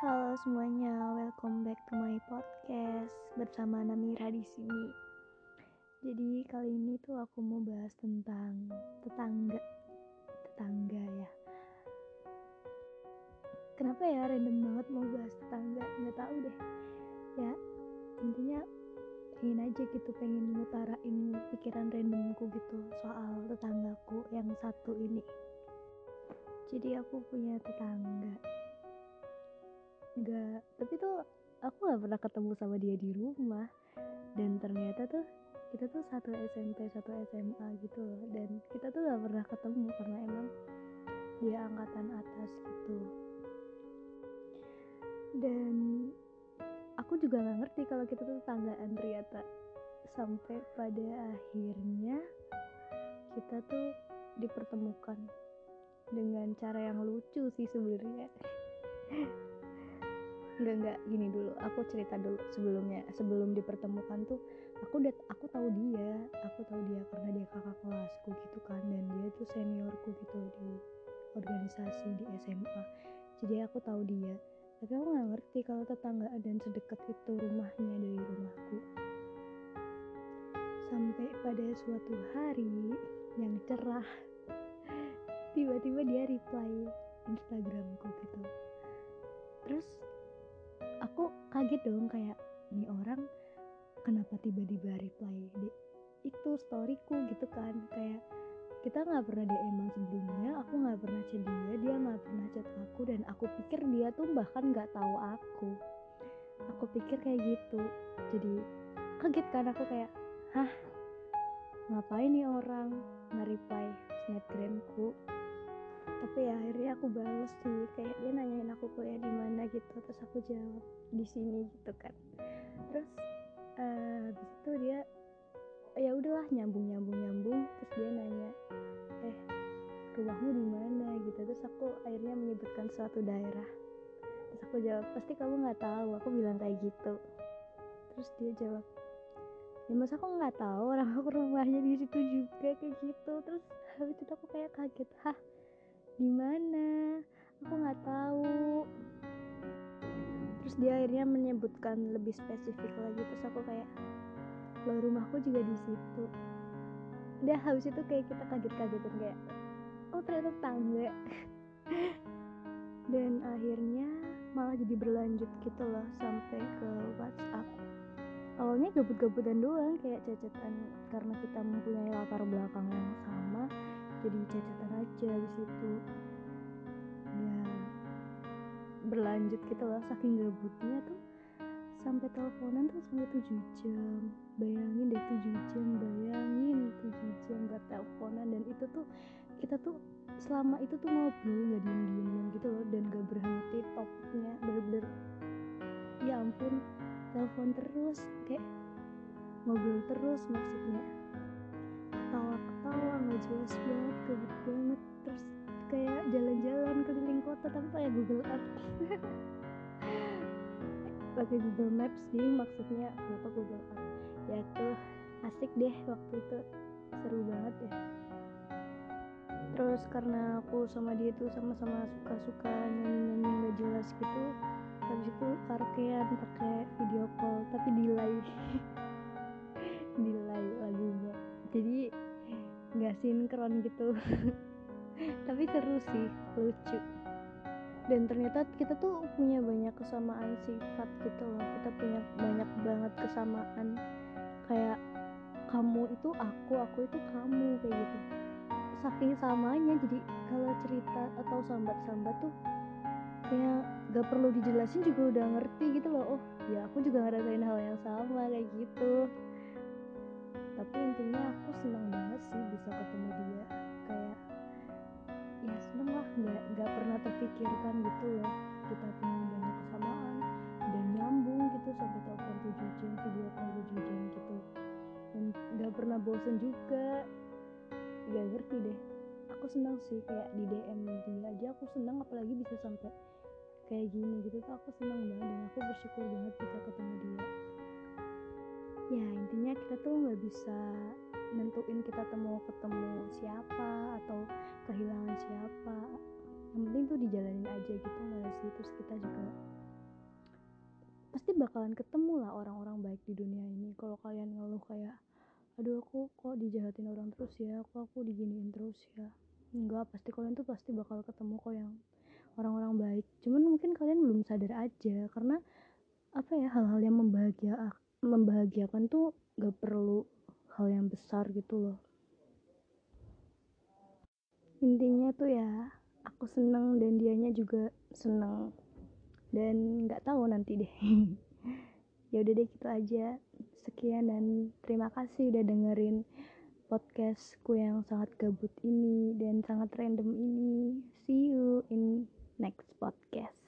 Halo semuanya, welcome back to my podcast bersama Namira di sini. Jadi kali ini tuh aku mau bahas tentang tetangga, tetangga ya. Kenapa ya random banget mau bahas tetangga? Nggak tahu deh. Ya intinya ingin aja gitu pengen ngutarain pikiran randomku gitu soal tetanggaku yang satu ini. Jadi aku punya tetangga nggak. Tapi tuh aku nggak pernah ketemu sama dia di rumah. Dan ternyata tuh kita tuh satu SMP satu SMA gitu loh. Dan kita tuh nggak pernah ketemu karena emang dia angkatan atas gitu. Dan aku juga nggak ngerti kalau kita tuh tetanggaan ternyata. Sampai pada akhirnya kita tuh dipertemukan dengan cara yang lucu sih sebenarnya nggak nggak. Gini dulu aku cerita dulu sebelumnya. Sebelum dipertemukan tuh aku udah aku tahu dia. Aku tahu dia karena dia kakak kelasku gitu kan. Dan dia tuh seniorku gitu di organisasi di SMA jadi aku tahu dia. Tapi aku nggak ngerti kalau tetanggaan dan sedekat itu rumahnya dari rumahku. Sampai pada suatu hari yang cerah tiba-tiba dia reply Instagramku gitu. Terus aku kaget dong kayak ini orang kenapa tiba-tiba reply di itu storyku gitu kan. Kayak kita nggak pernah DM sebelumnya aku nggak pernah chat dia dia nggak pernah chat aku dan aku pikir dia tuh bahkan nggak tahu aku. Aku pikir kayak gitu. Jadi kaget kan aku kayak hah? Ngapain nih orang nge-reply snapgramku? Tapi ya akhirnya aku balas sih kayak dia nanyain aku kuliah gitu. Terus aku jawab di sini gitu kan. Terus uh, habis itu dia ya udahlah nyambung nyambung nyambung terus dia nanya eh rumahmu di mana? Gitu. Terus aku akhirnya menyebutkan suatu daerah. Terus aku jawab pasti kamu nggak tahu aku bilang kayak gitu. Terus dia jawab ya masa aku nggak tahu orang aku rumahnya di situ juga kayak gitu. Terus habis itu aku kayak kaget hah di mana dia akhirnya menyebutkan lebih spesifik lagi. Terus aku kayak lo rumahku juga di situ. Udah habis itu kayak kita kaget-kagetan kayak oh ternyata tangga. Dan akhirnya malah jadi berlanjut gitu loh sampai ke WhatsApp. Awalnya gabut-gabutan doang kayak cacatan karena kita mempunyai latar belakang yang sama jadi cacatan aja di situ ya berlanjut gitu loh saking gabutnya tuh sampai teleponan tuh sampai 7 jam. Bayangin deh 7 jam bayangin 7 jam gak teleponan. Dan itu tuh kita tuh selama itu tuh ngobrol gak diem-diem gitu loh dan gak berhenti topiknya bener-bener ya ampun telepon terus kayak ngobrol terus maksudnya. Ketawa-ketawa nggak jelas banget gabut banget. Terus kayak jalan-jalan kota tapi kayak Google Earth. Pakai Google Maps sih maksudnya kenapa Google Earth? Ya tuh asik deh waktu itu. Seru banget ya. Terus karena aku sama dia tuh sama-sama suka-suka nyanyi-nyanyi nggak jelas gitu habis itu karaokean pakai video call tapi delay. Delay lagunya. Jadi nggak sinkron gitu. Tapi seru sih lucu dan ternyata kita tuh punya banyak kesamaan sifat gitu loh. Kita punya banyak banget kesamaan. Kayak kamu itu aku aku itu kamu kayak gitu. Saking samanya jadi kalau cerita atau sambat-sambat tuh kayak gak perlu dijelasin juga udah ngerti gitu loh. Oh ya aku juga ngerasain hal yang sama kayak gitu. Tapi intinya aku senang banget sih bisa ketemu dia. Kayak ya seneng lah nggak nggak pernah terpikirkan gitu loh. Kita punya banyak kesamaan dan nyambung gitu sampai telepon 7 jam video call 7 jam gitu. Dan nggak pernah bosen juga. Gak ngerti deh. Aku senang sih kayak di DM dia aja aku senang apalagi bisa sampai kayak gini gitu tuh aku senang banget dan aku bersyukur banget bisa ketemu dia. Ya intinya kita tuh nggak bisa nentuin kita temu ketemu siapa aja gitu nggak sih? Terus kita juga pasti bakalan ketemu lah orang-orang baik di dunia ini. Kalau kalian ngeluh kayak aduh aku kok dijahatin orang terus ya? Kok aku diginiin terus ya? Enggak pasti kalian tuh pasti bakal ketemu kok yang orang-orang baik. Cuman mungkin kalian belum sadar aja karena apa ya hal-hal yang membahagia membahagiakan tuh gak perlu hal yang besar gitu loh. Intinya tuh ya aku seneng dan dianya juga seneng. Dan nggak tahu nanti deh. Ya udah deh gitu aja. Sekian dan terima kasih udah dengerin podcastku yang sangat gabut ini dan sangat random ini. See you in next podcast